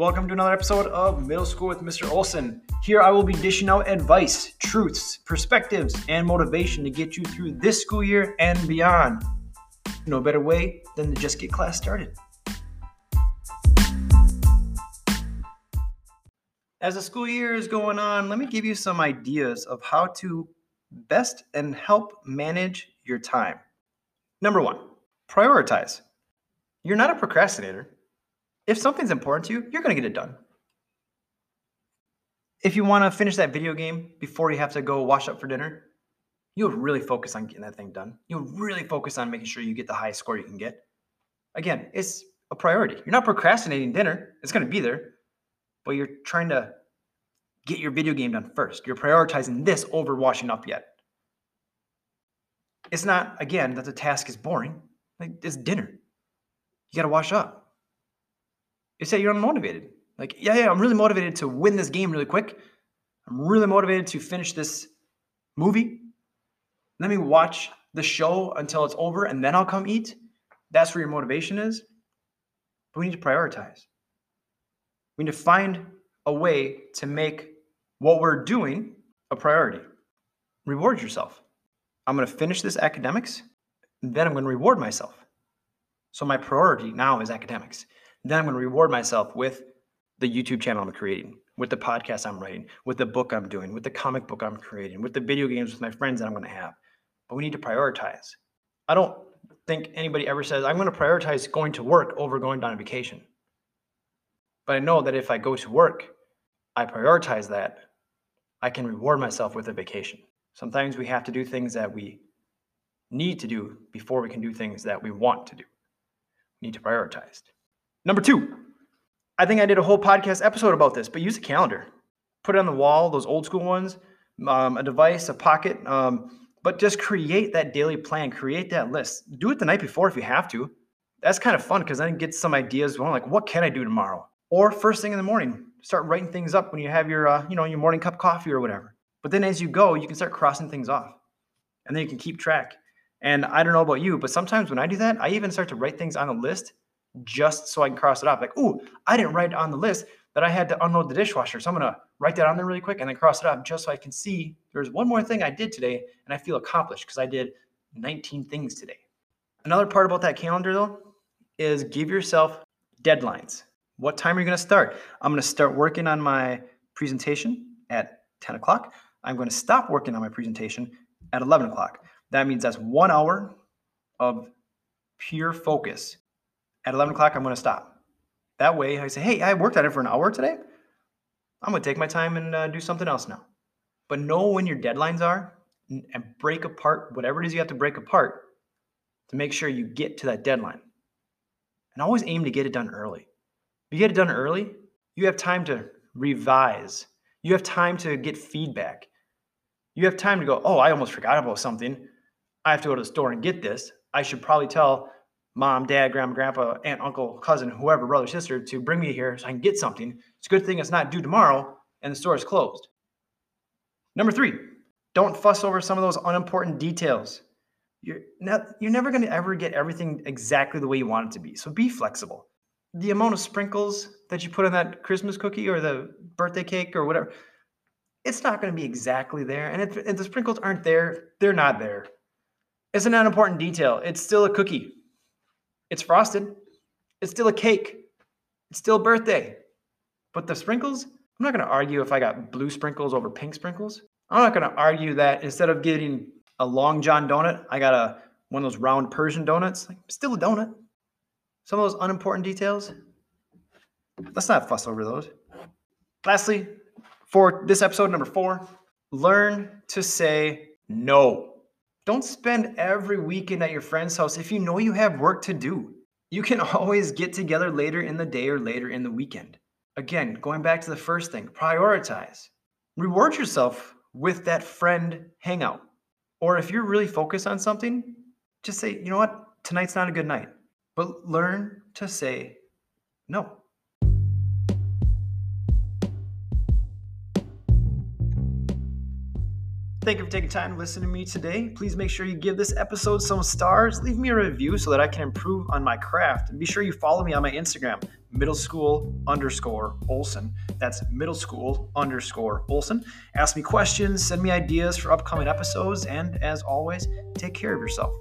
Welcome to another episode of Middle School with Mr. Olson. Here I will be dishing out advice, truths, perspectives, and motivation to get you through this school year and beyond. No better way than to just get class started. As the school year is going on, let me give you some ideas of how to best and help manage your time. Number one, prioritize. You're not a procrastinator. If something's important to you, you're going to get it done. If you want to finish that video game before you have to go wash up for dinner, you'll really focus on getting that thing done. You'll really focus on making sure you get the highest score you can get. Again, it's a priority. You're not procrastinating dinner, it's going to be there, but you're trying to get your video game done first. You're prioritizing this over washing up yet. It's not, again, that the task is boring. Like, it's dinner. You got to wash up. It's that you're unmotivated. Like, yeah, yeah, I'm really motivated to win this game really quick. I'm really motivated to finish this movie. Let me watch the show until it's over and then I'll come eat. That's where your motivation is. But we need to prioritize. We need to find a way to make what we're doing a priority. Reward yourself. I'm going to finish this academics, then I'm going to reward myself. So my priority now is academics. Then I'm going to reward myself with the YouTube channel I'm creating, with the podcast I'm writing, with the book I'm doing, with the comic book I'm creating, with the video games with my friends that I'm going to have. But we need to prioritize. I don't think anybody ever says, I'm going to prioritize going to work over going on a vacation. But I know that if I go to work, I prioritize that, I can reward myself with a vacation. Sometimes we have to do things that we need to do before we can do things that we want to do. We need to prioritize. Number two, I think I did a whole podcast episode about this, but use a calendar. Put it on the wall, those old school ones, um, a device, a pocket, um, but just create that daily plan, create that list. Do it the night before if you have to. That's kind of fun because then it gets some ideas. Well, like, what can I do tomorrow? Or first thing in the morning, start writing things up when you have your, uh, you know, your morning cup coffee or whatever. But then as you go, you can start crossing things off, and then you can keep track. And I don't know about you, but sometimes when I do that, I even start to write things on a list just so I can cross it off. Like, oh, I didn't write on the list that I had to unload the dishwasher. So I'm going to write that on there really quick and then cross it off just so I can see there's one more thing I did today and I feel accomplished because I did 19 things today. Another part about that calendar, though, is give yourself deadlines. What time are you going to start? I'm going to start working on my presentation at 10 o'clock. I'm going to stop working on my presentation at 11 o'clock. That means that's one hour of pure focus. At 11 o'clock, I'm going to stop. That way, I say, hey, I worked on it for an hour today. I'm going to take my time and uh, do something else now. But know when your deadlines are and break apart whatever it is you have to break apart to make sure you get to that deadline. And always aim to get it done early. If you get it done early, you have time to revise. You have time to get feedback. You have time to go, oh, I almost forgot about something. I have to go to the store and get this. I should probably tell mom, dad, grandma, grandpa, aunt, uncle, cousin, whoever, brother, sister to bring me here so I can get something. It's a good thing it's not due tomorrow and the store is closed. Number three, don't fuss over some of those unimportant details. You're not, you're never going to ever get everything exactly the way you want it to be. So be flexible. The amount of sprinkles that you put on that Christmas cookie or the birthday cake or whatever, it's not going to be exactly there. And if, if the sprinkles aren't there, they're not there. It's an unimportant detail. It's still a cookie. It's frosted. It's still a cake. It's still birthday. But the sprinkles, I'm not going to argue if I got blue sprinkles over pink sprinkles. I'm not going to argue that instead of getting a long john donut, I got a one of those round Persian donuts. Like, still a donut. Some of those unimportant details, let's not fuss over those. Lastly, for this episode number four, learn to say no. Don't spend every weekend at your friend's house if you know you have work to do. You can always get together later in the day or later in the weekend. Again, going back to the first thing, prioritize. Reward yourself with that friend hangout. Or if you're really focused on something, just say, you know what, tonight's not a good night. But learn to say no. Thank you for taking time to listen to me today. Please make sure you give this episode some stars. Leave me a review so that I can improve on my craft. And be sure you follow me on my Instagram, middle school underscore Olson. That's middle school underscore Olson. Ask me questions, send me ideas for upcoming episodes, and as always, take care of yourself.